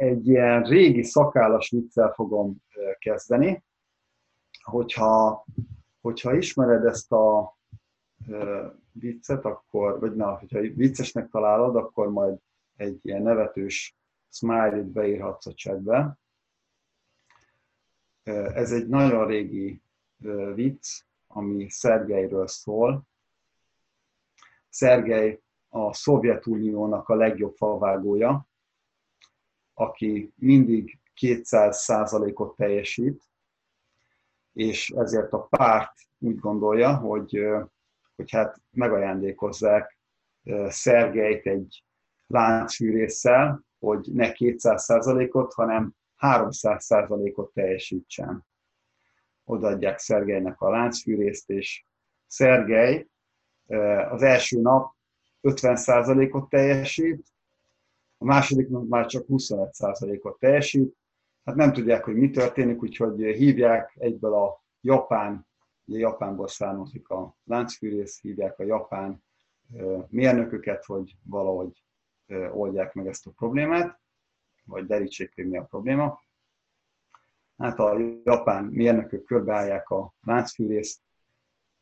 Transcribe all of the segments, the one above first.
egy ilyen régi szakállas viccel fogom kezdeni, hogyha, hogyha ismered ezt a viccet, akkor, vagy na, hogyha viccesnek találod, akkor majd egy ilyen nevetős smiley-t beírhatsz a chatbe. Ez egy nagyon régi vicc, ami Szergeiről szól. Szergei a Szovjetuniónak a legjobb favágója, aki mindig 200%-ot teljesít, és ezért a párt úgy gondolja, hogy, hogy hát megajándékozzák Szergejt egy láncfűrésszel, hogy ne 200%-ot, hanem 300%-ot teljesítsen. Odaadják Szergejnek a láncfűrészt, és Szergej az első nap 50%-ot teljesít, a második nap már csak 25%-ot teljesít. Hát nem tudják, hogy mi történik, úgyhogy hívják egyből a japán, ugye Japánból származik a láncfűrész, hívják a japán mérnököket, hogy valahogy oldják meg ezt a problémát, vagy derítsék, hogy mi a probléma. Hát a japán mérnökök körbeállják a láncfűrészt,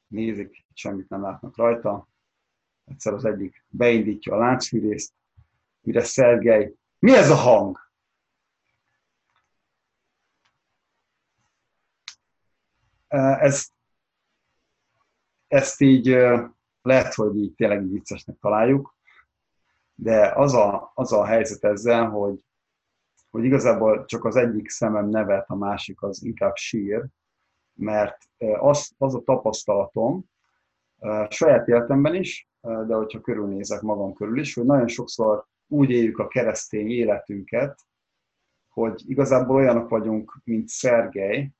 nézik, semmit nem látnak rajta. Egyszer az egyik beindítja a láncfűrészt, mire Szergej, mi ez a hang? Ez, ezt így lehet, hogy így tényleg viccesnek találjuk, de az a, az a helyzet ezzel, hogy, hogy igazából csak az egyik szemem nevet, a másik az inkább sír, mert az, az a tapasztalatom, saját életemben is, de hogyha körülnézek magam körül is, hogy nagyon sokszor úgy éljük a keresztény életünket, hogy igazából olyanok vagyunk, mint Szergej,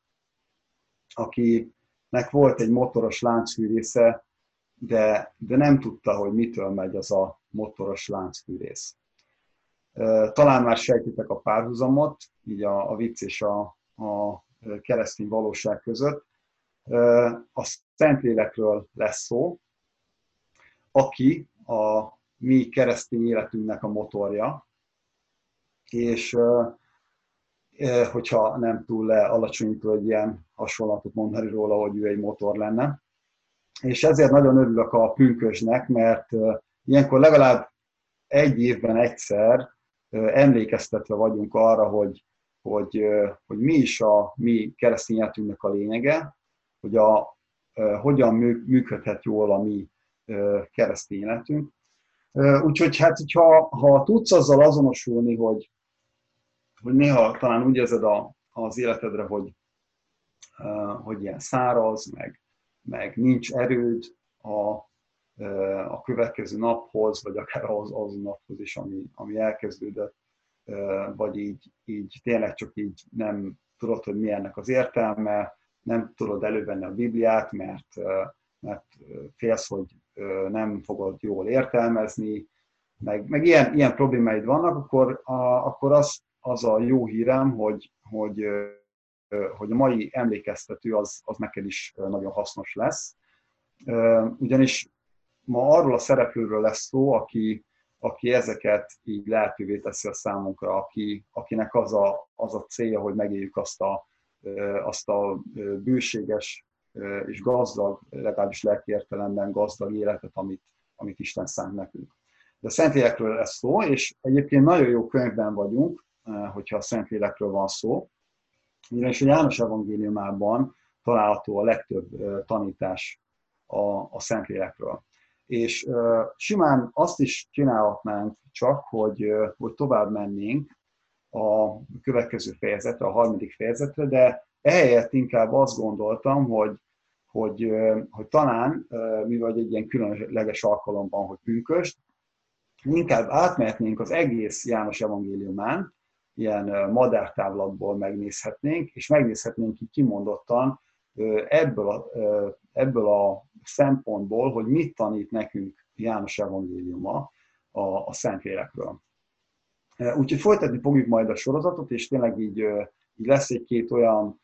akinek volt egy motoros láncfűrésze, de, de nem tudta, hogy mitől megy az a motoros láncfűrész. Talán már sejtitek a párhuzamot, így a, a vicc és a, a keresztény valóság között. A Szentlélekről lesz szó, aki a mi keresztény életünknek a motorja, és hogyha nem túl alacsonyító egy ilyen hasonlatot mondani róla, hogy ő egy motor lenne. És ezért nagyon örülök a pünkösnek, mert ilyenkor legalább egy évben egyszer emlékeztetve vagyunk arra, hogy, hogy, hogy mi is a mi keresztény életünknek a lényege, hogy a, hogyan működhet jól a mi keresztény életünk, Úgyhogy hát, hogyha, ha tudsz azzal azonosulni, hogy, hogy néha talán úgy érzed a, az életedre, hogy, hogy ilyen száraz, meg, meg nincs erőd a, a következő naphoz, vagy akár az, az naphoz is, ami, ami elkezdődött, vagy így, így tényleg csak így nem tudod, hogy mi ennek az értelme, nem tudod elővenni a Bibliát, mert, mert félsz, hogy nem fogod jól értelmezni, meg, meg ilyen, ilyen problémáid vannak, akkor, a, akkor az, az a jó hírem, hogy, hogy, hogy a mai emlékeztető az, az neked is nagyon hasznos lesz. Ugyanis ma arról a szereplőről lesz szó, aki, aki ezeket így lehetővé teszi a számunkra, aki, akinek az a, az a célja, hogy megéljük azt a, azt a bőséges és gazdag, legalábbis lelki értelemben gazdag életet, amit, amit Isten szánt nekünk. De a Szentlélekről lesz szó, és egyébként nagyon jó könyvben vagyunk, hogyha a Szentlélekről van szó, ugyanis a János evangéliumában található a legtöbb tanítás a, a Szentlélekről. És uh, simán azt is csinálhatnánk csak, hogy, hogy tovább mennénk a következő fejezetre, a harmadik fejezetre, de ehelyett inkább azt gondoltam, hogy hogy, hogy talán, mivel egy ilyen különleges alkalomban, hogy pünköst, inkább átmehetnénk az egész János evangéliumán, ilyen madártávlatból megnézhetnénk, és megnézhetnénk ki kimondottan ebből a, ebből a szempontból, hogy mit tanít nekünk János evangéliuma a, a Szentlélekről. Úgyhogy folytatni fogjuk majd a sorozatot, és tényleg így, így lesz egy-két olyan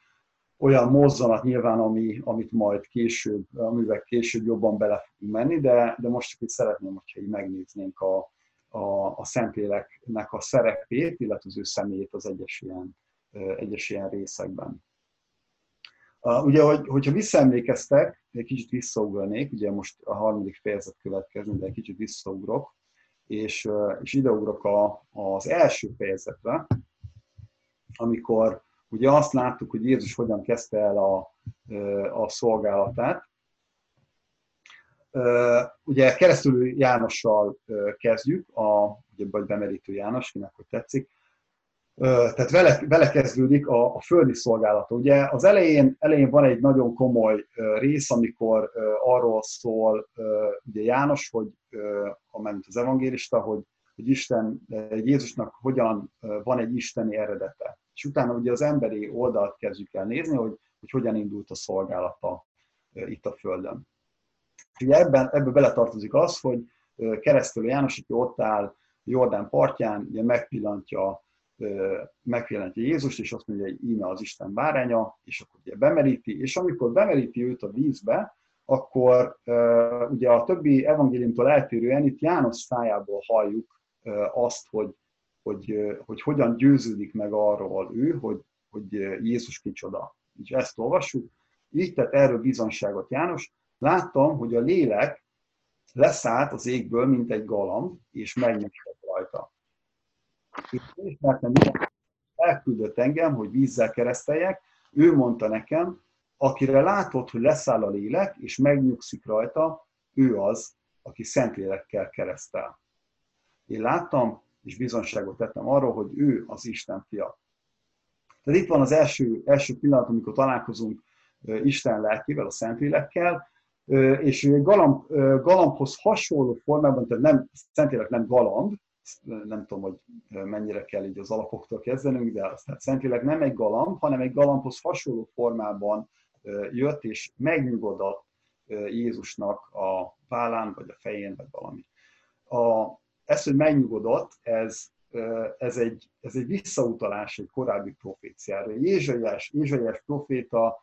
olyan mozzanat nyilván, ami, amit majd később, amivel később jobban bele fogunk menni, de, de most csak itt szeretném, hogyha így megnéznénk a, a, a Szentléleknek a szerepét, illetve az ő személyét az egyes ilyen, egyes ilyen részekben. Ugye, hogy, hogyha visszaemlékeztek, egy kicsit visszaugranék, ugye most a harmadik fejezet következni, de egy kicsit visszaugrok, és, és ideugrok a, az első fejezetre, amikor ugye azt láttuk, hogy Jézus hogyan kezdte el a, a szolgálatát. Ugye keresztül Jánossal kezdjük, a, ugye, vagy bemerítő János, kinek hogy tetszik, tehát vele, vele kezdődik a, a földi szolgálata. Ugye az elején, elején van egy nagyon komoly rész, amikor arról szól ugye János, hogy amint az evangélista, hogy, hogy Isten, Jézusnak hogyan van egy isteni eredete. És utána ugye az emberi oldalt kezdjük el nézni, hogy, hogy hogyan indult a szolgálata itt a Földön. Ugye ebben, ebbe beletartozik az, hogy keresztül János, aki ott áll Jordán partján, ugye megpillantja megjelenti Jézust, és azt mondja, hogy íme az Isten báránya, és akkor ugye bemeríti, és amikor bemeríti őt a vízbe, akkor ugye a többi evangéliumtól eltérően itt János szájából halljuk azt, hogy, hogy, hogy hogyan győződik meg arról ő, hogy, hogy Jézus kicsoda. És ezt olvassuk. Így tett erről bizonságot János. Láttam, hogy a lélek leszállt az égből, mint egy galamb, és megnyugtatott rajta ismertem, elküldött engem, hogy vízzel kereszteljek, ő mondta nekem, akire látod, hogy leszáll a lélek, és megnyugszik rajta, ő az, aki Szentlélekkel keresztel. Én láttam, és bizonságot tettem arról, hogy ő az Isten fia. Tehát itt van az első, első pillanat, amikor találkozunk Isten lelkével, a Szentlélekkel, és galamb, galambhoz hasonló formában, tehát nem, Szentlélek nem galamb, nem tudom, hogy mennyire kell így az alapoktól kezdenünk, de az, tehát Szentlélek nem egy galamb, hanem egy galambhoz hasonló formában jött, és megnyugodott Jézusnak a vállán, vagy a fején, vagy valami. A, ez, hogy megnyugodott, ez, ez, egy, ez egy visszautalás egy korábbi proféciára. Jézsaiás, Jézsaiás proféta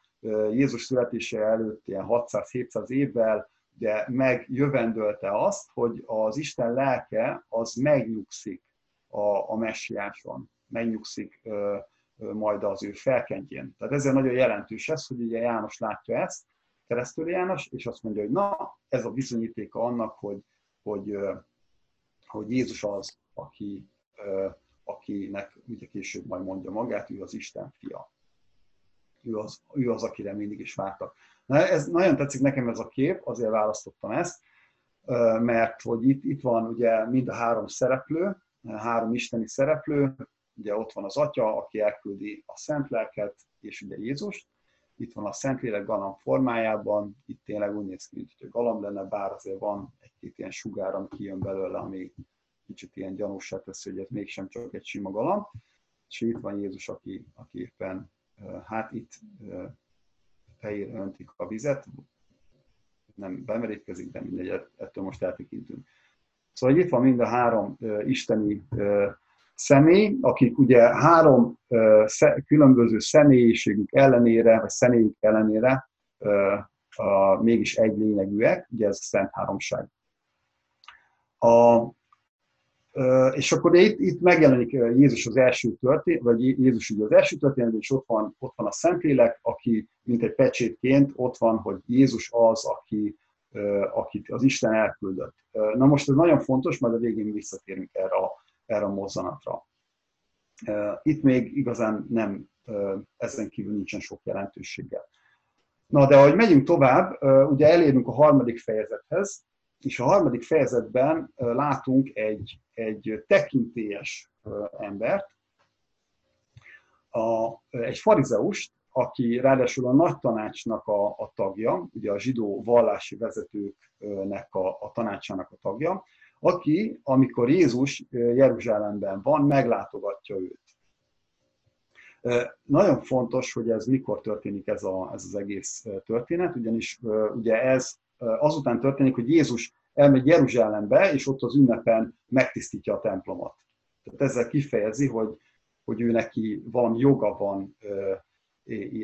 Jézus születése előtt ilyen 600-700 évvel de megjövendölte azt, hogy az Isten lelke az megnyugszik a, a messiáson, megnyugszik ö, ö, majd az ő felkentjén. Tehát ezzel nagyon jelentős ez, hogy ugye János látja ezt, keresztül János, és azt mondja, hogy na, ez a bizonyítéka annak, hogy, hogy, hogy Jézus az, aki, akinek ugye később majd mondja magát, ő az Isten fia. Ő az, ő az akire mindig is vártak. Na, ez nagyon tetszik nekem ez a kép, azért választottam ezt, mert hogy itt, itt van ugye mind a három szereplő, három isteni szereplő, ugye ott van az Atya, aki elküldi a Szent Lelket, és ugye Jézust, itt van a Szentlélek galamb formájában, itt tényleg úgy néz ki, mint hogy galamb lenne, bár azért van egy-két ilyen sugár, ami kijön belőle, ami kicsit ilyen gyanúsá teszi, hogy ez mégsem csak egy sima galamb, és itt van Jézus, aki, aki éppen, hát itt fejére öntik a vizet, nem bemerítkezik, de mindegy, ettől most eltekintünk. Szóval itt van mind a három isteni személy, akik ugye három különböző személyiségük ellenére, vagy személyük ellenére uh, mégis egy lényegűek, ugye ez a Szent Háromság. A, és akkor itt, itt megjelenik Jézus az első történet, vagy Jézus ugye az első történet, és ott van, ott van a Szentlélek, aki mint egy pecsétként ott van, hogy Jézus az, aki, akit az Isten elküldött. Na most ez nagyon fontos, majd a végén visszatérünk erre a, erre a mozzanatra. Itt még igazán nem, ezen kívül nincsen sok jelentősége. Na, de ahogy megyünk tovább, ugye elérünk a harmadik fejezethez, és a harmadik fejezetben látunk egy, egy tekintélyes embert, a, egy farizeust, aki ráadásul a nagy tanácsnak a, a tagja, ugye a zsidó vallási vezetőknek a, a tanácsának a tagja, aki, amikor Jézus Jeruzsálemben van, meglátogatja őt. Nagyon fontos, hogy ez mikor történik ez, a, ez az egész történet, ugyanis ugye ez azután történik, hogy Jézus elmegy Jeruzsálembe, és ott az ünnepen megtisztítja a templomot. Tehát ezzel kifejezi, hogy, hogy ő neki van joga van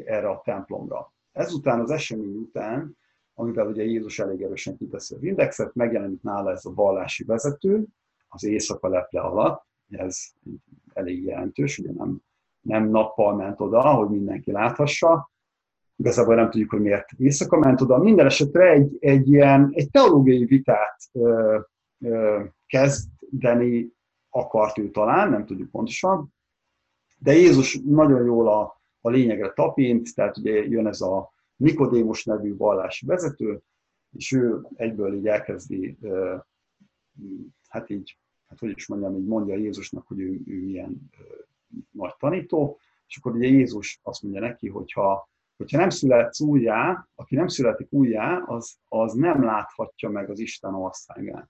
erre a templomra. Ezután, az esemény után, amivel ugye Jézus elég erősen kiteszi az indexet, megjelenik nála ez a vallási vezető, az éjszaka leple alatt, ez elég jelentős, ugye nem, nem nappal ment oda, hogy mindenki láthassa, igazából nem tudjuk, hogy miért éjszaka ment oda. Minden esetre egy, egy ilyen egy teológiai vitát ö, ö, kezdeni akart ő talán, nem tudjuk pontosan, de Jézus nagyon jól a, a lényegre tapint, tehát ugye jön ez a Nikodémus nevű vallási vezető, és ő egyből így elkezdi, hát így, hát hogy is mondjam, így mondja Jézusnak, hogy ő, ő milyen nagy tanító, és akkor ugye Jézus azt mondja neki, hogyha, hogyha nem születsz újjá, aki nem születik újjá, az, az nem láthatja meg az Isten országát.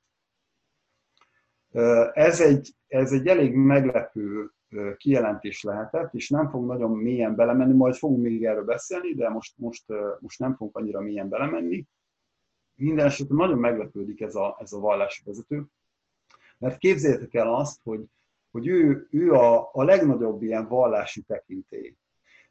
Ez egy, ez egy elég meglepő kijelentés lehetett, és nem fogunk nagyon mélyen belemenni, majd fogunk még erről beszélni, de most, most, most nem fogunk annyira mélyen belemenni. Minden esetre nagyon meglepődik ez a, ez a vallási vezető, mert képzeljétek el azt, hogy, hogy ő, ő a, a legnagyobb ilyen vallási tekintély.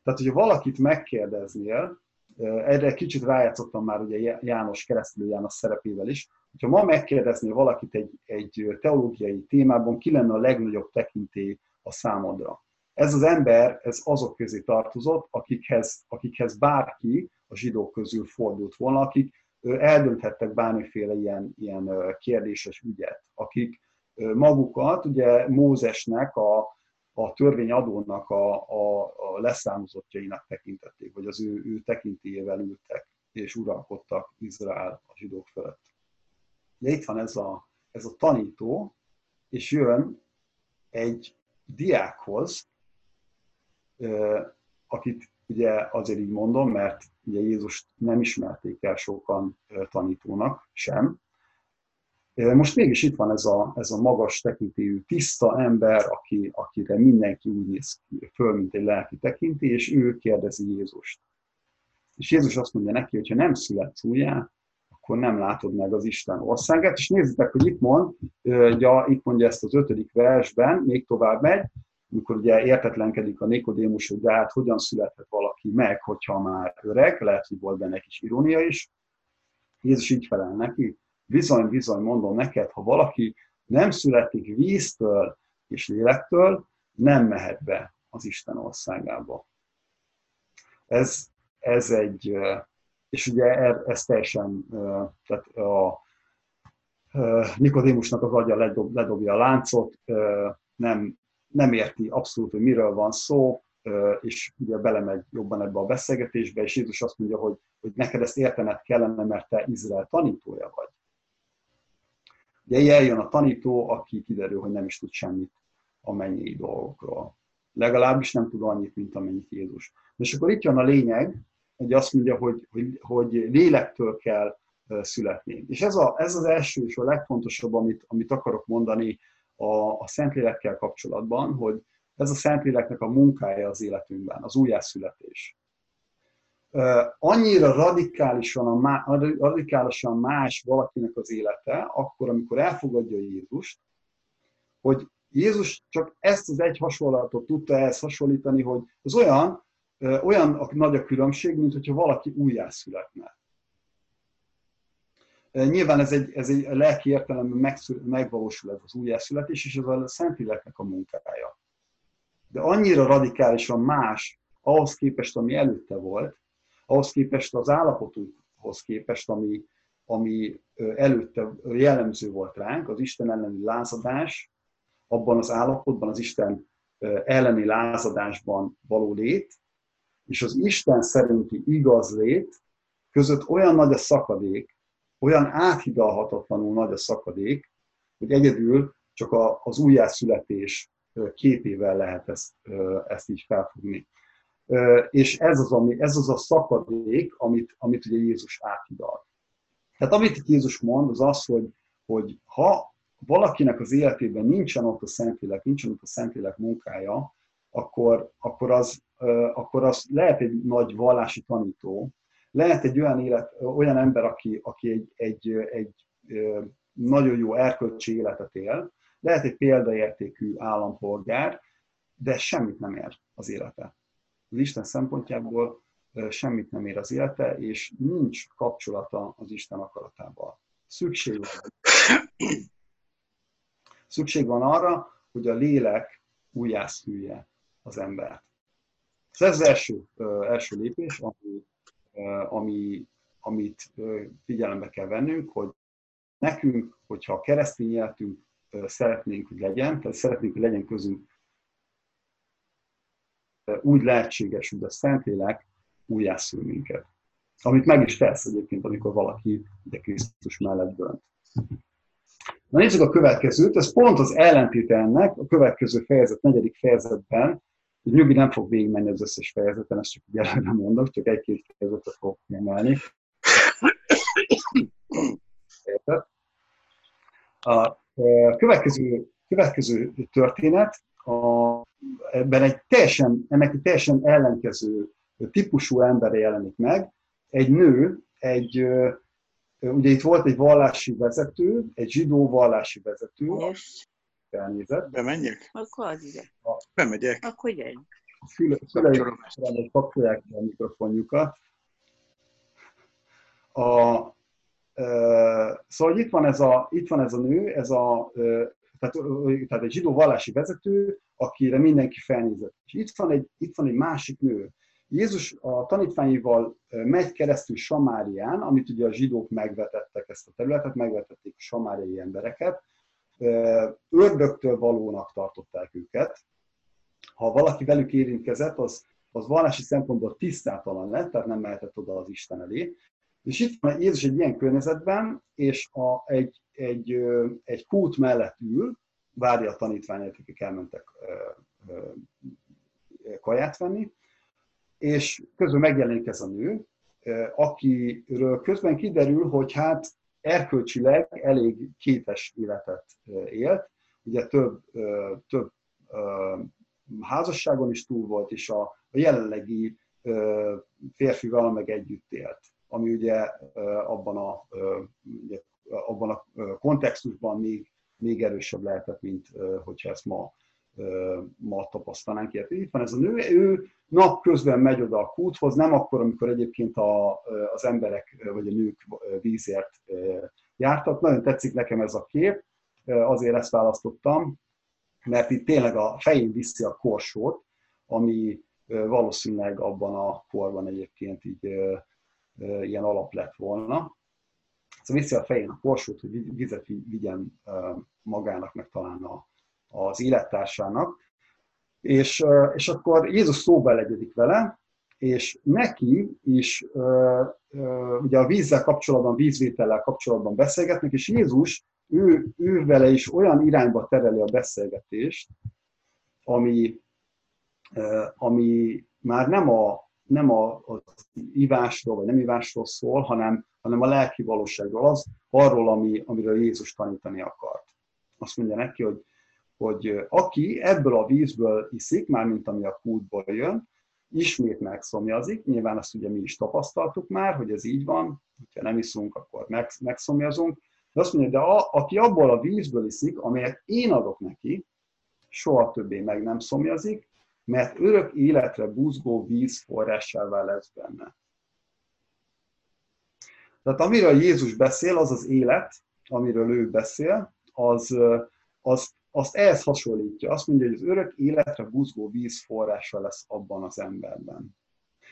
Tehát, hogyha valakit megkérdeznél, erre kicsit rájátszottam már ugye János, keresztül János szerepével is, hogyha ma megkérdeznél valakit egy, egy teológiai témában, ki lenne a legnagyobb tekintély a számodra. Ez az ember, ez azok közé tartozott, akikhez, akikhez bárki a zsidók közül fordult volna, akik eldönthettek bármiféle ilyen, ilyen kérdéses ügyet, akik magukat, ugye Mózesnek, a, a törvényadónak a, a, a leszámozottjainak tekintették, vagy az ő, ő tekintélyével ültek és uralkodtak Izrael a zsidók fölött. De itt van ez a, ez a tanító, és jön egy diákhoz, akit ugye azért így mondom, mert ugye Jézus nem ismerték el sokan tanítónak sem. Most mégis itt van ez a, ez a magas tekintélyű, tiszta ember, aki, akire mindenki úgy néz föl, mint egy lelki tekintély, és ő kérdezi Jézust. És Jézus azt mondja neki, hogy ha nem születsz újjá, akkor nem látod meg az Isten országát. És nézzétek, hogy itt mond, ugye, itt mondja ezt az ötödik versben, még tovább megy, amikor ugye értetlenkedik a Nikodémus, hogy de hát hogyan születhet valaki meg, hogyha már öreg, lehet, hogy volt benne kis irónia is. Jézus így felel neki, bizony, bizony, mondom neked, ha valaki nem születik víztől és lélektől, nem mehet be az Isten országába. Ez, ez egy, és ugye ez teljesen, tehát a Nikodémusnak az agya ledob, ledobja a láncot, nem nem érti abszolút, hogy miről van szó, és ugye belemegy jobban ebbe a beszélgetésbe, és Jézus azt mondja, hogy, hogy neked ezt értened kellene, mert te Izrael tanítója vagy. Ugye eljön a tanító, aki kiderül, hogy nem is tud semmit a mennyei dolgokról. Legalábbis nem tud annyit, mint amennyit Jézus. És akkor itt jön a lényeg, hogy azt mondja, hogy, hogy, hogy lélektől kell születni. És ez, a, ez az első és a legfontosabb, amit, amit akarok mondani a, a Szentlélekkel kapcsolatban, hogy ez a Szentléleknek a munkája az életünkben, az újjászületés. Annyira radikálisan, a má, radikálisan más valakinek az élete, akkor, amikor elfogadja Jézust, hogy Jézus csak ezt az egy hasonlatot tudta ehhez hasonlítani, hogy az olyan, olyan nagy a különbség, mint hogyha valaki újjászületne. Nyilván ez egy, ez egy lelki értelemben megvalósul ez az újjászületés, és ez a Szentléleknek a munkája. De annyira radikálisan más ahhoz képest, ami előtte volt, ahhoz képest az állapotunkhoz képest, ami, ami előtte jellemző volt ránk, az Isten elleni lázadás, abban az állapotban, az Isten elleni lázadásban való lét, és az Isten szerinti igaz lét között olyan nagy a szakadék, olyan áthidalhatatlanul nagy a szakadék, hogy egyedül csak a, az újjászületés képével lehet ezt, ezt így felfogni. És ez az, ami, ez az a szakadék, amit, amit ugye Jézus áthidal. Tehát amit itt Jézus mond, az az, hogy, hogy ha valakinek az életében nincsen ott a Szentlélek, nincsen ott a Szentlélek munkája, akkor, akkor, az, akkor az lehet egy nagy vallási tanító, lehet egy olyan, élet, olyan ember, aki, aki egy, egy, egy nagyon jó erkölcsi életet él, lehet egy példaértékű állampolgár, de semmit nem ér az élete. Az Isten szempontjából semmit nem ér az élete, és nincs kapcsolata az Isten akaratával. Szükség Szükség van arra, hogy a lélek újjászülje az embert. Ez az első, első lépés, ami, ami, amit figyelembe kell vennünk, hogy nekünk, hogyha a keresztény életünk szeretnénk, hogy legyen, tehát szeretnénk, hogy legyen közünk úgy lehetséges, hogy a Szentlélek újjászül minket. Amit meg is tesz egyébként, amikor valaki de Krisztus mellett dönt. Na nézzük a következőt, ez pont az ellentét ennek, a következő fejezet, negyedik fejezetben, nyugi nem fog végigmenni az összes fejezeten, ezt csak jelenre mondok, csak egy-két fejezetet fogok kiemelni. A következő, következő történet, a, ebben egy teljesen, ennek egy teljesen ellenkező típusú ember jelenik meg, egy nő, egy, ugye itt volt egy vallási vezető, egy zsidó vallási vezető, felnézett. Bemenjek? Akkor az ide. Bemegyek. Akkor gyere. Szüleik kapcsolják a mikrofonjukat. A, Szóval itt van ez a, itt van ez a nő, ez a, tehát, tehát egy zsidó vallási vezető, akire mindenki felnézett. És itt van egy, itt van egy másik nő. Jézus a tanítványival megy keresztül Samárián, amit ugye a zsidók megvetettek ezt a területet, megvetették a samáriai embereket, ördögtől valónak tartották őket. Ha valaki velük érintkezett, az, az vallási szempontból tisztátalan lett, tehát nem mehetett oda az Isten elé. És itt van Jézus egy ilyen környezetben, és a, egy, egy, egy kút mellett ül, várja a tanítványait, akik elmentek kaját venni, és közben megjelenik ez a nő, akiről közben kiderül, hogy hát erkölcsileg elég kétes életet élt, ugye több, több házasságon is túl volt, és a, a jelenlegi férfival meg együtt élt. Ami ugye abban a, abban a kontextusban még, még erősebb lehetett, mint hogyha ezt ma, ma tapasztalnánk. Itt van ez a nő, ő napközben megy oda a kúthoz, nem akkor, amikor egyébként a, az emberek vagy a nők vízért jártak. Nagyon tetszik nekem ez a kép, azért ezt választottam, mert itt tényleg a fején viszi a korsót, ami valószínűleg abban a korban egyébként így ilyen alap lett volna. Szóval viszi a fején a korsót, hogy vizet vigyen magának, meg talán a, az élettársának. És, és akkor Jézus szóba legyedik vele, és neki is ugye a vízzel kapcsolatban, vízvétellel kapcsolatban beszélgetnek, és Jézus ő, ő vele is olyan irányba tereli a beszélgetést, ami, ami már nem a, nem a, az ivásról, vagy nem ivásról szól, hanem, hanem a lelki valóságról, az arról, ami, amiről Jézus tanítani akart. Azt mondja neki, hogy, hogy aki ebből a vízből iszik, mármint ami a kútból jön, ismét megszomjazik, nyilván azt ugye mi is tapasztaltuk már, hogy ez így van, hogyha nem iszunk, akkor megszomjazunk, de azt mondja, de a, aki abból a vízből iszik, amelyet én adok neki, soha többé meg nem szomjazik, mert örök életre buzgó víz forrásává lesz benne. Tehát amiről Jézus beszél, az az élet, amiről ő beszél, az, az, azt ehhez hasonlítja. Azt mondja, hogy az örök életre buzgó víz forrása lesz abban az emberben.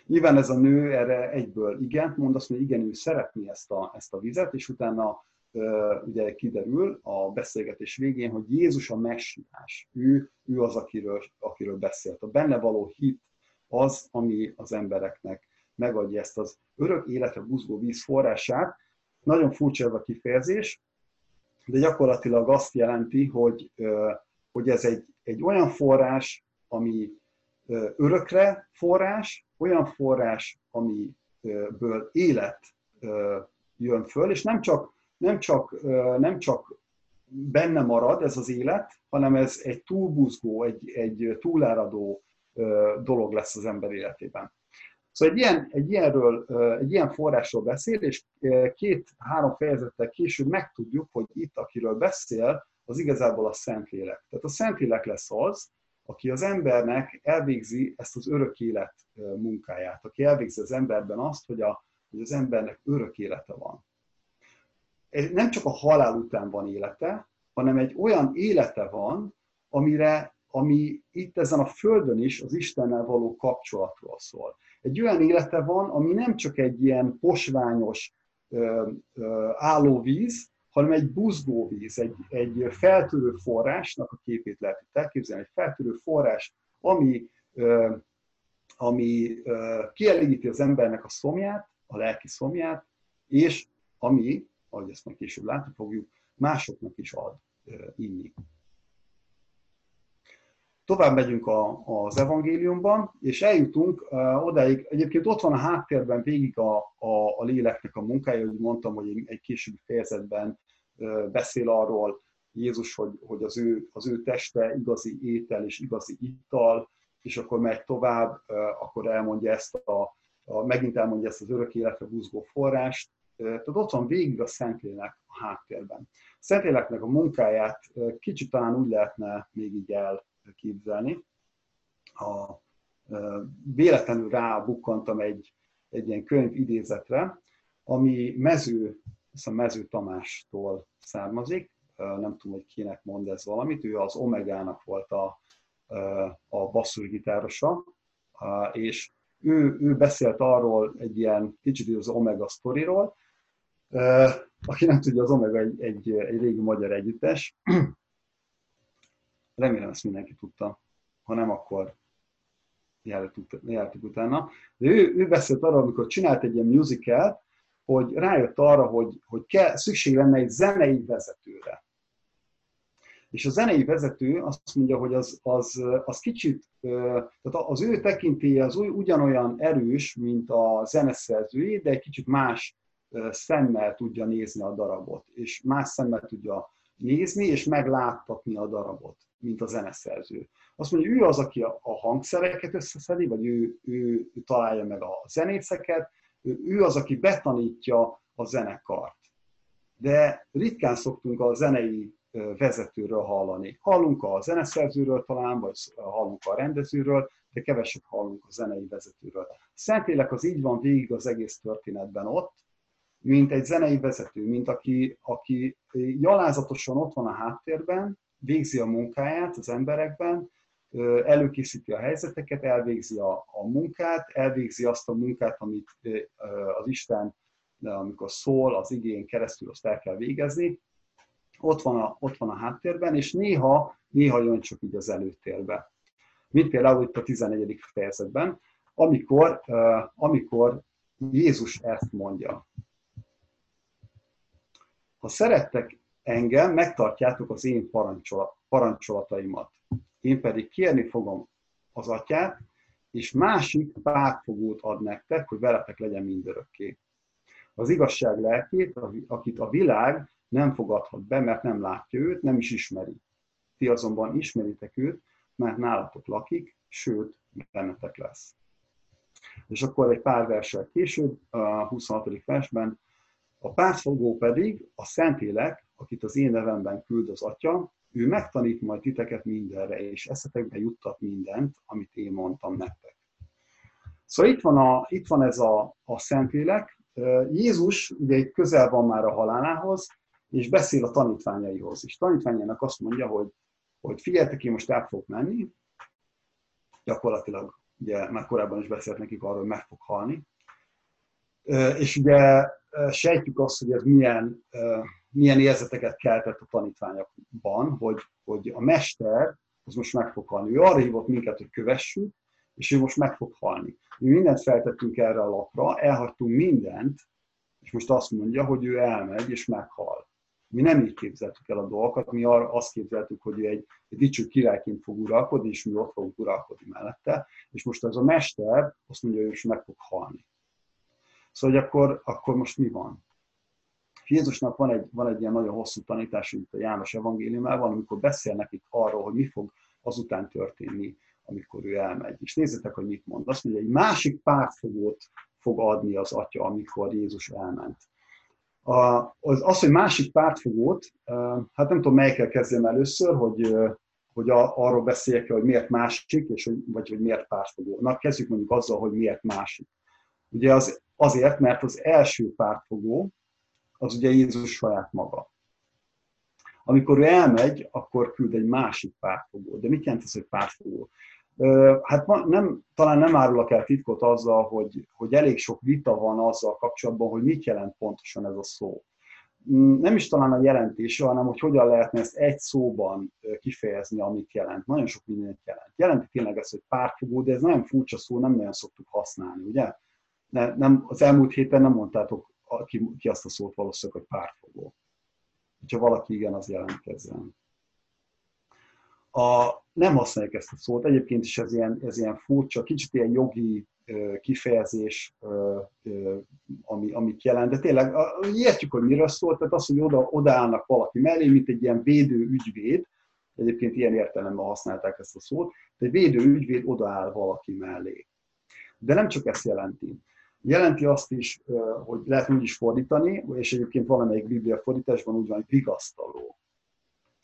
Nyilván ez a nő erre egyből igent mond, azt mondja, igen, ő szeretné ezt a, ezt a vizet, és utána ugye kiderül a beszélgetés végén, hogy Jézus a messiás. Ő, ő az, akiről, akiről beszélt. A benne való hit az, ami az embereknek megadja ezt az örök életre buzgó víz forrását. Nagyon furcsa ez a kifejezés, de gyakorlatilag azt jelenti, hogy, hogy ez egy, egy olyan forrás, ami örökre forrás, olyan forrás, amiből élet jön föl, és nem csak nem csak, nem csak benne marad ez az élet, hanem ez egy túlbuzgó, egy, egy túláradó dolog lesz az ember életében. Szóval egy, ilyen, egy, ilyenről, egy ilyen forrásról beszél, és két-három fejezettel később megtudjuk, hogy itt, akiről beszél, az igazából a Szentlélek. Tehát a Szentlélek lesz az, aki az embernek elvégzi ezt az örök élet munkáját, aki elvégzi az emberben azt, hogy, a, hogy az embernek örök élete van nem csak a halál után van élete, hanem egy olyan élete van, amire, ami itt ezen a földön is az Istennel való kapcsolatról szól. Egy olyan élete van, ami nem csak egy ilyen posványos ö, ö, állóvíz, hanem egy buzgóvíz, egy, egy feltörő forrásnak a képét lehet itt elképzelni, egy feltörő forrás, ami, ö, ami ö, kielégíti az embernek a szomját, a lelki szomját, és ami, ahogy ezt meg később látni fogjuk, másoknak is ad inni. Tovább megyünk a, az evangéliumban, és eljutunk uh, odáig, egyébként ott van a háttérben végig a, a, a léleknek a munkája, hogy mondtam, hogy egy későbbi fejezetben uh, beszél arról Jézus, hogy, hogy az, ő, az ő teste igazi étel és igazi ital, és akkor megy tovább, uh, akkor elmondja ezt a, a, megint elmondja ezt az örök életre húzgó forrást, tehát ott van végig a Szentlélek a háttérben. A Szentléleknek a munkáját kicsit talán úgy lehetne még így elképzelni. A, véletlenül rábukkantam egy, egy ilyen könyv idézetre, ami mező, a mező Tamástól származik, nem tudom, hogy kinek mond ez valamit, ő az Omegának volt a, a basszusgitárosa, és ő, ő beszélt arról egy ilyen kicsit az Omega sztoriról, aki nem tudja, az Omega egy, egy, egy régi magyar együttes. Remélem ezt mindenki tudta. Ha nem, akkor jártuk utána. De ő, ő beszélt arról, amikor csinált egy ilyen musical, hogy rájött arra, hogy, hogy kell, szükség lenne egy zenei vezetőre. És a zenei vezető azt mondja, hogy az, az, az kicsit, tehát az ő tekintélye az ugyanolyan erős, mint a zeneszerzői, de egy kicsit más szemmel tudja nézni a darabot, és más szemmel tudja nézni, és megláttatni a darabot, mint a zeneszerző. Azt mondja, ő az, aki a, hangszereket összeszedi, vagy ő, ő, ő találja meg a zenészeket, ő, ő az, aki betanítja a zenekart. De ritkán szoktunk a zenei vezetőről hallani. Hallunk a zeneszerzőről talán, vagy hallunk a rendezőről, de keveset hallunk a zenei vezetőről. Szentélek az így van végig az egész történetben ott, mint egy zenei vezető, mint aki, aki jalázatosan ott van a háttérben, végzi a munkáját az emberekben, előkészíti a helyzeteket, elvégzi a, a munkát, elvégzi azt a munkát, amit az Isten, amikor szól, az igény keresztül azt el kell végezni. Ott van a, ott van a háttérben, és néha, néha jön csak így az előtérbe. Mint például itt a 14. fejezetben, amikor, amikor Jézus ezt mondja. Ha szerettek engem, megtartjátok az én parancsolataimat. Én pedig kérni fogom az atyát, és másik pártfogót ad nektek, hogy veletek legyen mindörökké. Az igazság lelkét, akit a világ nem fogadhat be, mert nem látja őt, nem is ismeri. Ti azonban ismeritek őt, mert nálatok lakik, sőt, bennetek lesz. És akkor egy pár versel később, a 26. versben, a pártfogó pedig a Szentlélek, akit az én nevemben küld az Atya, ő megtanít majd titeket mindenre, és eszetekbe juttat mindent, amit én mondtam nektek. Szóval itt van, a, itt van ez a, a Szentlélek. Jézus ugye itt közel van már a halálához, és beszél a tanítványaihoz. És tanítványának azt mondja, hogy, hogy figyeljetek, én most el fogok menni, gyakorlatilag, ugye már korábban is beszélt nekik arról, hogy meg fog halni. És ugye sejtjük azt, hogy ez milyen, milyen érzeteket keltett a tanítványokban, hogy, hogy a mester az most meg fog halni. Ő arra hívott minket, hogy kövessük, és ő most meg fog halni. Mi mindent feltettünk erre a lapra, elhagytunk mindent, és most azt mondja, hogy ő elmegy és meghal. Mi nem így képzeltük el a dolgokat, mi arra azt képzeltük, hogy ő egy, egy dicső királyként fog uralkodni, és mi ott fogunk uralkodni mellette, és most ez a mester azt mondja, hogy ő is meg fog halni. Szóval, hogy akkor, akkor most mi van? Jézusnak van egy, van egy ilyen nagyon hosszú tanítás, mint a János evangéliumában, amikor beszél nekik arról, hogy mi fog azután történni, amikor ő elmegy. És nézzétek, hogy mit mond. Azt mondja, egy másik pártfogót fog adni az atya, amikor Jézus elment. Az, az, hogy másik pártfogót, hát nem tudom, melyikkel kezdjem először, hogy, hogy a, arról beszéljek hogy miért másik, és hogy, vagy hogy miért pártfogó. Na, kezdjük mondjuk azzal, hogy miért másik. Ugye az, azért, mert az első pártfogó, az ugye Jézus saját maga. Amikor ő elmegy, akkor küld egy másik pártfogó. De mit jelent ez, hogy pártfogó? Hát nem, talán nem árulok el titkot azzal, hogy, hogy elég sok vita van azzal kapcsolatban, hogy mit jelent pontosan ez a szó. Mm, nem is talán a jelentése, hanem hogy hogyan lehetne ezt egy szóban kifejezni, amit jelent. Nagyon sok mindent jelent. Jelenti tényleg ezt, hogy pártfogó, de ez nagyon furcsa szó, nem nagyon szoktuk használni, ugye? Ne, nem, az elmúlt héten nem mondtátok ki, ki azt a szót valószínűleg, hogy pártfogó. Ha valaki igen, az jelentkezzen. A, nem használják ezt a szót, egyébként is ez ilyen, ez ilyen furcsa, kicsit ilyen jogi kifejezés, ami, amit jelent, de tényleg értjük, hogy miről szól, tehát az, hogy oda, odaállnak valaki mellé, mint egy ilyen védő ügyvéd, egyébként ilyen értelemben használták ezt a szót, de egy védő ügyvéd odaáll valaki mellé. De nem csak ezt jelenti. Jelenti azt is, hogy lehet úgy is fordítani, és egyébként valamelyik biblia fordításban úgy van, hogy vigasztaló.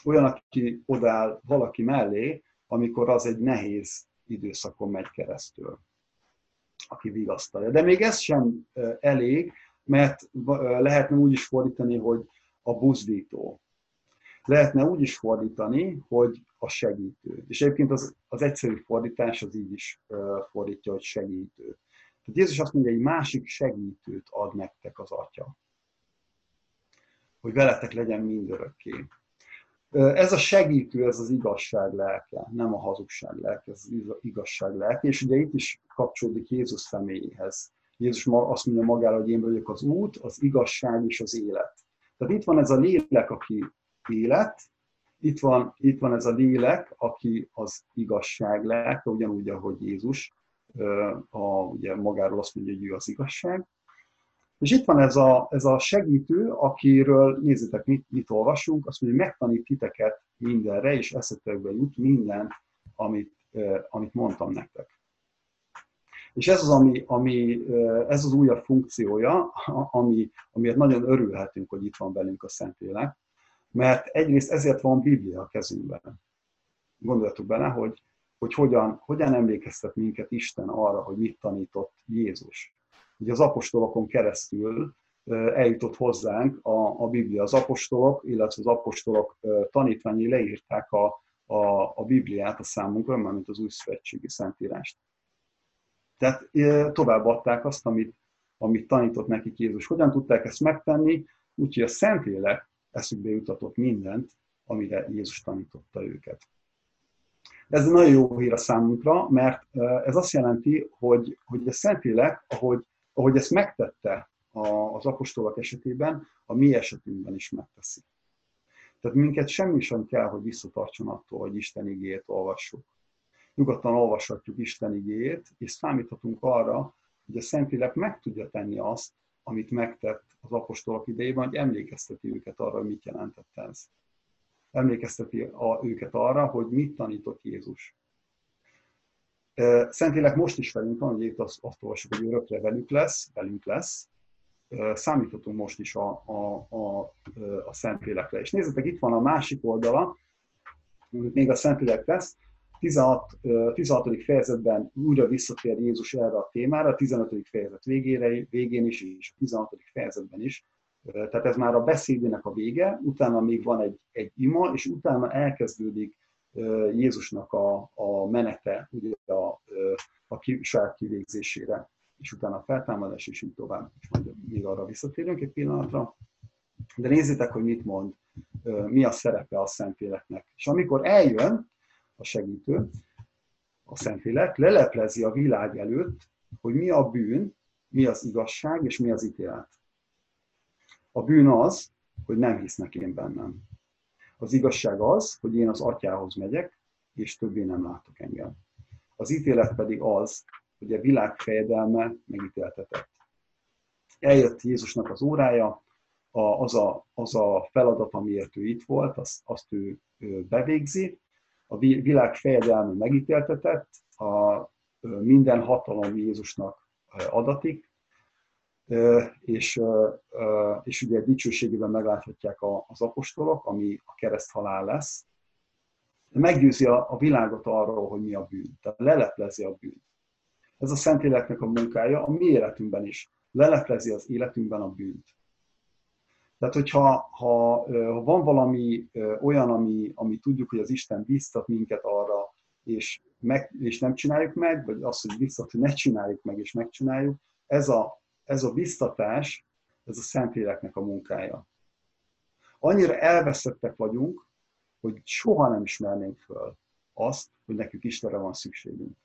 Olyan, aki odáll valaki mellé, amikor az egy nehéz időszakon megy keresztül, aki vigasztalja. De még ez sem elég, mert lehetne úgy is fordítani, hogy a buzdító. Lehetne úgy is fordítani, hogy a segítő. És egyébként az, az egyszerű fordítás az így is fordítja, hogy segítő. Tehát Jézus azt mondja, egy másik segítőt ad nektek az Atya. Hogy veletek legyen mindörökké. Ez a segítő, ez az igazság lelke, nem a hazugság lelke, ez az igazság lelke. És ugye itt is kapcsolódik Jézus személyéhez. Jézus azt mondja magára, hogy én vagyok az út, az igazság és az élet. Tehát itt van ez a lélek, aki élet, itt van, itt van ez a lélek, aki az igazság lelke, ugyanúgy, ahogy Jézus a, ugye magáról azt mondja, hogy ő az igazság. És itt van ez a, ez a segítő, akiről nézzétek, mit, mit olvasunk, azt mondja, hogy megtanít titeket mindenre, és eszetekbe jut minden, amit, amit mondtam nektek. És ez az, ami, ami, ez az újabb funkciója, ami, amiért nagyon örülhetünk, hogy itt van velünk a Szentlélek, mert egyrészt ezért van Biblia a kezünkben. Gondoljatok bele, hogy hogy hogyan, hogyan emlékeztet minket Isten arra, hogy mit tanított Jézus. Ugye az apostolokon keresztül eljutott hozzánk a, a Biblia. Az apostolok, illetve az apostolok tanítványai leírták a, a, a Bibliát a számunkra, mint az új szövetségi szentírást. Tehát továbbadták azt, amit, amit tanított nekik Jézus. Hogyan tudták ezt megtenni? Úgyhogy a Szentlélek eszükbe jutatott mindent, amire Jézus tanította őket. Ez nagyon jó hír a számunkra, mert ez azt jelenti, hogy, hogy a Szentlélek, ahogy, ahogy ezt megtette az apostolok esetében, a mi esetünkben is megteszi. Tehát minket semmi sem kell, hogy visszatartson attól, hogy Isten igét olvassuk. Nyugodtan olvashatjuk Isten igét, és számíthatunk arra, hogy a Szentlélek meg tudja tenni azt, amit megtett az apostolok idejében, hogy emlékezteti őket arra, hogy mit jelentett ez emlékezteti a, őket arra, hogy mit tanított Jézus. Szentlélek most is velünk van, hogy itt azt, azt olvasjuk, hogy örökre velük lesz, velünk lesz. Számíthatunk most is a, a, a, a Szentlélekre. És nézzétek, itt van a másik oldala, még a Szentlélek lesz, 16, 16. fejezetben újra visszatér Jézus erre a témára, a 15. fejezet végére, végén is, és a 16. fejezetben is tehát ez már a beszédének a vége, utána még van egy, egy ima, és utána elkezdődik Jézusnak a, a menete ugye a, a ki, saját kivégzésére, és utána a feltámadás, és így tovább. És majd még arra visszatérünk egy pillanatra. De nézzétek, hogy mit mond, mi a szerepe a Szentléleknek. És amikor eljön a segítő, a Szentlélek, leleplezi a világ előtt, hogy mi a bűn, mi az igazság, és mi az ítélet. A bűn az, hogy nem hisznek én bennem. Az igazság az, hogy én az atyához megyek, és többé nem látok engem. Az ítélet pedig az, hogy a világ fejedelme megítéltetett. Eljött Jézusnak az órája, az a, az a feladat, amiért ő itt volt, azt, azt ő, ő bevégzi. A világ fejedelme megítéltetett, a, minden hatalom Jézusnak adatik, és, és ugye dicsőségében megláthatják az apostolok, ami a kereszthalál lesz. Meggyőzi a, a világot arról, hogy mi a bűn. Tehát leleplezi a bűnt. Ez a Szentléleknek a munkája a mi életünkben is. Leleplezi az életünkben a bűnt. Tehát, hogyha ha, ha van valami olyan, ami, ami tudjuk, hogy az Isten biztat minket arra, és, meg, és nem csináljuk meg, vagy azt, hogy biztat, hogy ne csináljuk meg, és megcsináljuk, ez a, ez a biztatás, ez a Szentléleknek a munkája. Annyira elveszettek vagyunk, hogy soha nem ismernénk föl azt, hogy nekünk Istenre van szükségünk,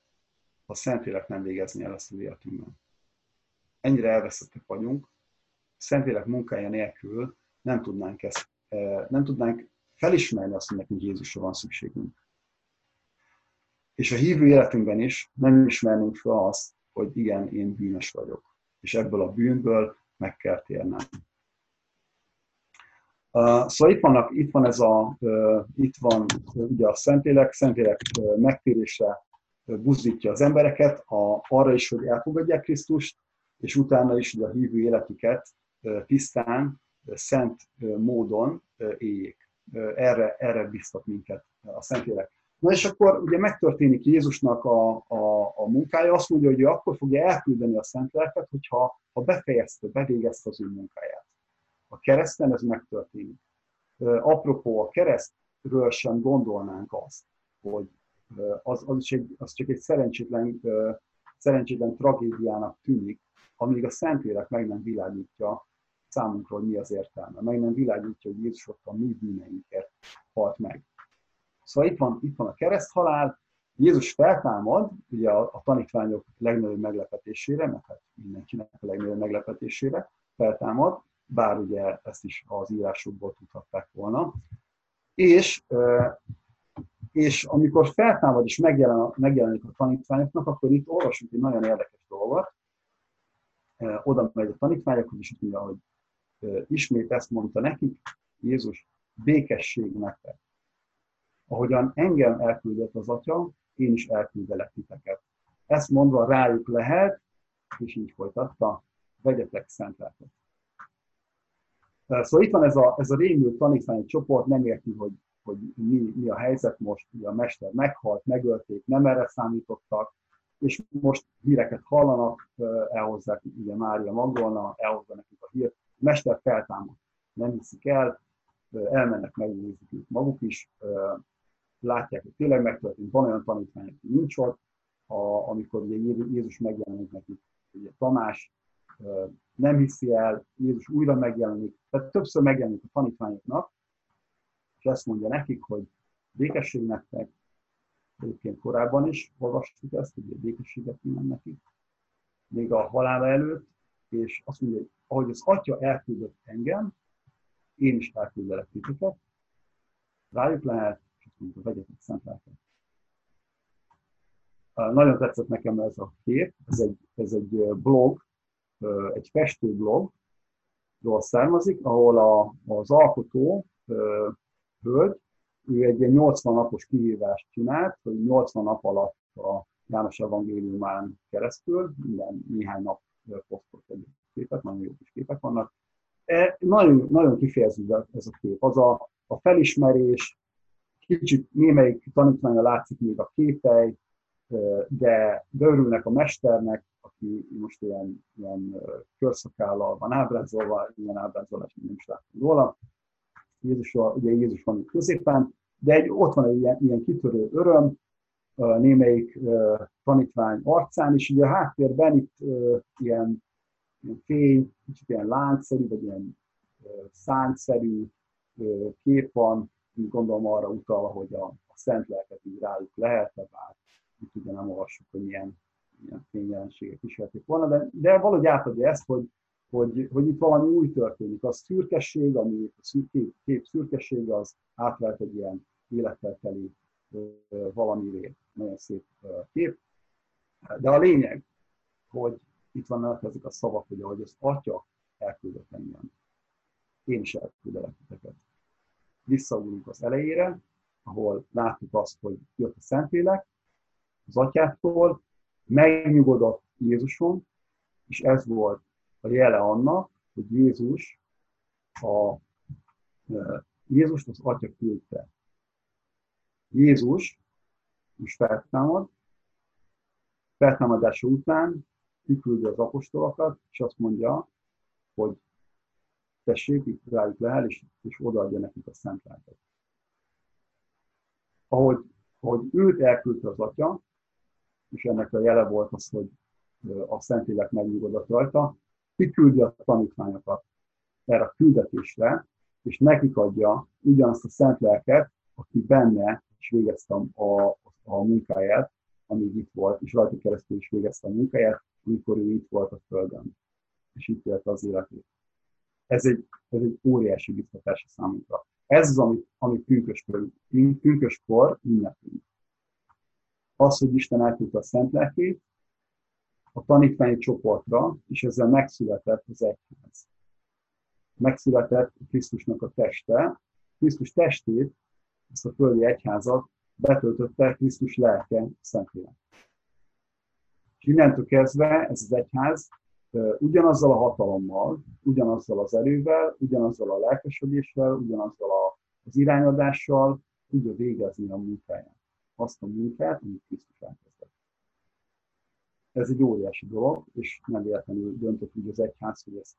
ha a Szentlélek nem végezni el ezt az életünkben. Ennyire elveszettek vagyunk, Szentlélek munkája nélkül nem tudnánk ezt, eh, nem tudnánk felismerni azt, hogy nekünk Jézusra van szükségünk. És a hívő életünkben is nem ismernénk fel azt, hogy igen, én bűnös vagyok. És ebből a bűnből meg kell térnem. Szóval itt, vannak, itt van ez a, itt van ugye a Szentlélek, Szentlélek megtérésre buzdítja az embereket a, arra is, hogy elfogadják Krisztust, és utána is ugye a hívő életüket tisztán, szent módon éljék. Erre, erre biztat minket a Szentlélek. Na és akkor ugye megtörténik Jézusnak a, a, a munkája, azt mondja, hogy ő akkor fogja elküldeni a Szentléleket, hogyha ha befejezte, bevégezte az ő munkáját. A kereszten ez megtörténik. Apropó a keresztről sem gondolnánk azt, hogy az, az, is egy, az csak egy szerencsétlen, szerencsétlen tragédiának tűnik, amíg a Szentlélek meg nem világítja számunkra, hogy mi az értelme. Meg nem világítja, hogy Jézus ott a mi bűneinket halt meg. Szóval itt van, itt van a kereszthalál, Jézus feltámad, ugye a, a tanítványok legnagyobb meglepetésére, mert hát mindenkinek a legnagyobb meglepetésére feltámad, bár ugye ezt is az írásokból tudhatták volna. És, és amikor feltámad és megjelen, megjelenik a tanítványoknak, akkor itt olvasunk egy nagyon érdekes dolgot. Oda megy a tanítványokhoz, és mondja, hogy ismét ezt mondta nekik, Jézus, békesség nektek. Ahogyan engem elküldött az Atya, én is elküldelek titeket. Ezt mondva rájuk lehet, és így folytatta, vegyetek szent lelket. Szóval itt van ez a, ez a rémült tanítványi csoport, nem érti, hogy, hogy mi, mi a helyzet most, ugye a mester meghalt, megölték, nem erre számítottak, és most híreket hallanak, elhozzák ugye Mária Magdolna, elhozza nekik a hírt, mester feltámad. Nem hiszik el, elmennek, megnézik ők maguk is, látják, hogy tényleg megtörtént. Van olyan tanítvány, aki nincs ott, a, amikor ugye Jézus megjelenik nekik, ugye Tamás nem hiszi el, Jézus újra megjelenik, tehát többször megjelenik a tanítványoknak, és ezt mondja nekik, hogy békesség nektek, egyébként korábban is olvastuk ezt, hogy a békességet kíván nekik, még a halála előtt, és azt mondja, hogy ahogy az atya elküldött engem, én is elküldelek titeket, rájuk lehet, és azt mondta, vegyetek szent lelket. Nagyon tetszett nekem ez a kép, ez egy, ez egy blog, egy festőblogról származik, ahol a, az alkotó hölgy, ő egy ilyen 80 napos kihívást csinált, hogy 80 nap alatt a János evangéliumán keresztül, minden néhány nap posztolt egy képet, nagyon jó kis képek vannak. E, nagyon, nagyon kifejező ez a kép. Az a, a felismerés, kicsit némelyik tanítványa látszik még a képei, de, de örülnek a mesternek, aki most ilyen, ilyen körszakállal van ábrázolva, ilyen ábrázolás nem is láttam róla. Jézus, ugye Jézus van itt középen, de egy, ott van egy ilyen, ilyen kitörő öröm, némelyik tanítvány arcán, és ugye a háttérben itt ilyen, ilyen fény, kicsit ilyen láncszerű, vagy ilyen szányszerű kép van, gondolom arra utal, hogy a, a szent lelket így rájuk lehet, bár itt ugye nem olvassuk, hogy milyen, milyen fényjelenségek kísérték volna, de, de valahogy átadja ezt, hogy, hogy, hogy itt valami új történik. A szürkesség, ami a szür, kép, kép szürkesség, az átvált egy ilyen élettel teli valamivé. Nagyon szép kép. De a lényeg, hogy itt vannak ezek a szavak, hogy ahogy az Atya elküldött engem, én is elküldelek titeket. Visszaugunk az elejére, ahol látjuk azt, hogy jött a Szentlélek, az atyától, megnyugodott Jézuson, és ez volt a jele annak, hogy Jézus a, Jézust az atya küldte. Jézus most feltámad, feltámadása után kiküldi az apostolokat, és azt mondja, hogy tessék, itt rájuk lehel, és, és odaadja nekik a szent. Ahogy, ahogy őt elküldte az atya, és ennek a jele volt az, hogy a Szentlélek megnyugodott rajta, kiküldi a tanítványokat erre a küldetésre, és nekik adja ugyanazt a szent lelket, aki benne is végezte a, a, munkáját, amíg itt volt, és rajta keresztül is végezte a munkáját, amikor ő itt volt a Földön, és itt élte az életét. Ez egy, ez egy óriási biztatás a számunkra. Ez az, amit, amit pünköskor, pünköskor ünnepünk. Az, hogy Isten elküldte a szent lelkét, a tanítványi csoportra, és ezzel megszületett az egyház. Megszületett Krisztusnak a teste, Krisztus testét, ezt a földi egyházat betöltötte Krisztus lelke Szentlélek. És innentől kezdve ez az egyház ugyanazzal a hatalommal, ugyanazzal az erővel, ugyanazzal a lelkesedéssel, ugyanazzal az irányadással tudja végezni a munkáját. Azt a munkát, amit Krisztus elkezdett. Ez egy óriási dolog, és nem véletlenül döntött úgy az egyház, hogy ezt,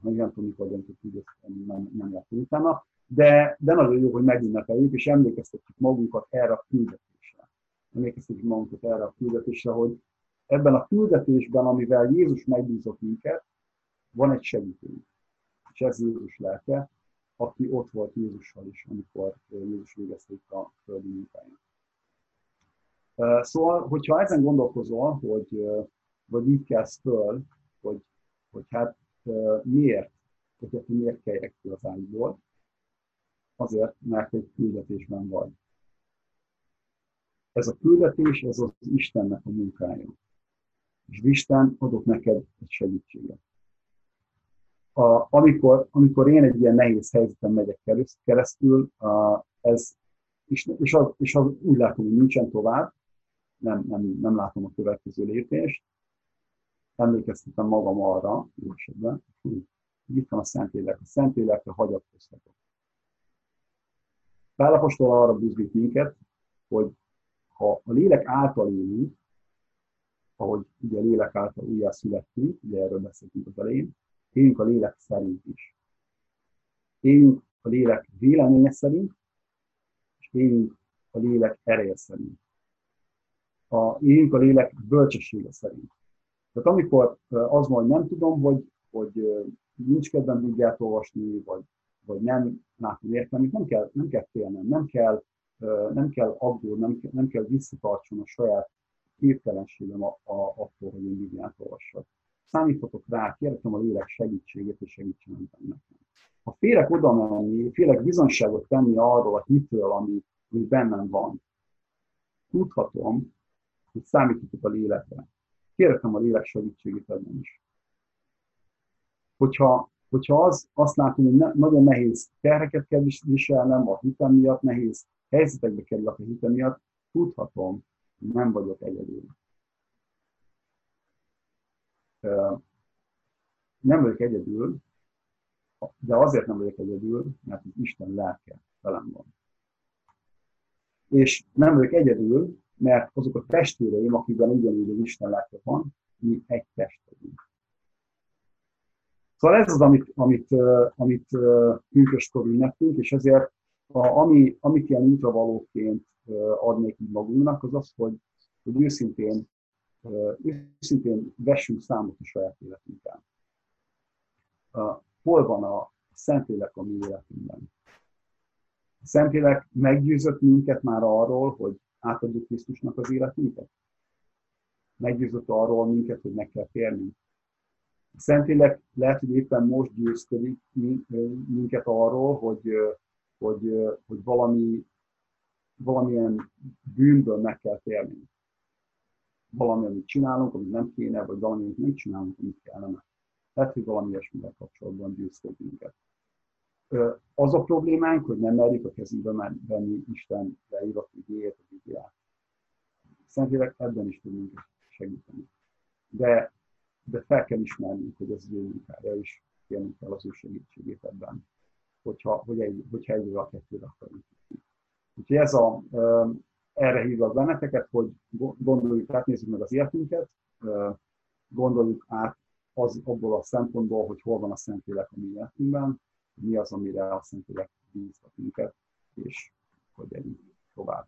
nem tudom, mikor döntött úgy, ezt nem, nem láttam utána, de, de nagyon jó, hogy megünnepeljük, és emlékeztetjük magunkat erre a küldetésre. Emlékeztetjük magunkat erre a küldetésre, hogy ebben a küldetésben, amivel Jézus megbízott minket, van egy segítőnk. És ez Jézus lelke, aki ott volt Jézussal is, amikor Jézus végezte itt a földi munkáját. Szóval, hogyha ezen gondolkozol, hogy vagy így kezd föl, hogy, hogy hát miért, hogy hát miért kelljek ki az ágyból, azért, mert egy küldetésben vagy. Ez a küldetés, ez az Istennek a munkája. És Isten adott neked egy segítséget. A, amikor, amikor én egy ilyen nehéz helyzeten megyek keresztül, a, ez, és, és, az, és az úgy látom, hogy nincsen tovább, nem, nem, nem látom a következő lépést, emlékeztetem magam arra, jó esetben, hogy itt van a Szentlélek. A Szentlélekre hagyatkoztatok. Pálapostól arra buzgít minket, hogy ha a lélek által élünk, ahogy ugye a lélek által újjá születtünk, ugye erről beszéltünk az elején, éljünk a lélek szerint is. Éljünk a lélek véleménye szerint, és éljünk a lélek ereje szerint. A, éljünk a lélek bölcsessége szerint. Tehát amikor az van, hogy nem tudom, hogy, hogy nincs kedvem Bibliát olvasni, vagy vagy nem látom értelmét, nem kell, nem kell félnem, nem kell, nem kell aggódni, nem, kell, nem kell visszatartson a saját képtelenségem a, a, attól, hogy én Bibliát olvassak. Számíthatok rá, kérhetem a lélek segítségét, és segítsen nekem. Ha félek oda menni, félek bizonságot tenni arról a hitről, ami, ami bennem van, tudhatom, hogy számíthatok a lélekre. Kérhetem a lélek segítségét ebben is. Hogyha hogyha az, azt látom, hogy ne, nagyon nehéz terheket kell viselnem a hitem miatt, nehéz helyzetekbe kerülök a hitem miatt, tudhatom, nem vagyok egyedül. Nem vagyok egyedül, de azért nem vagyok egyedül, mert az Isten lelke velem van. És nem vagyok egyedül, mert azok a testvéreim, akikben ugyanúgy az Isten lelke van, mi egy test vagyunk. Szóval ez az, amit, amit, amit pünköskor ünnepünk, és ezért a, ami, amit ilyen útravalóként adnék így magunknak, az az, hogy, hogy őszintén, őszintén vessünk számot a saját életünkben. Hol van a Szentlélek a mi életünkben? A Szentlélek meggyőzött minket már arról, hogy átadjuk Krisztusnak az életünket? Meggyőzött arról minket, hogy meg kell térnünk Szentlélek lehet, hogy éppen most győzködik minket arról, hogy, hogy, hogy valami, valamilyen bűnből meg kell térni. Valami, amit csinálunk, amit nem kéne, vagy valami, amit nem csinálunk, amit kellene. Lehet, hogy valami ilyesmivel kapcsolatban győzködik minket. Az a problémánk, hogy nem merjük a kezünkbe venni Isten leírott igéjét, a Bibliát. Szentlélek ebben is tud segíteni. De de fel kell ismernünk, hogy ez az ő munkája, és kérnünk kell az ő segítségét ebben, hogyha, hogy egy, hogyha egyről a kettőre akarunk. Úgyhogy ez a, erre hívlak benneteket, hogy gondoljuk át, meg az életünket, gondoljuk át az abból a szempontból, hogy hol van a Szentlélek a mi életünkben, mi az, amire a Szentlélek bíztat minket, és hogy együtt tovább.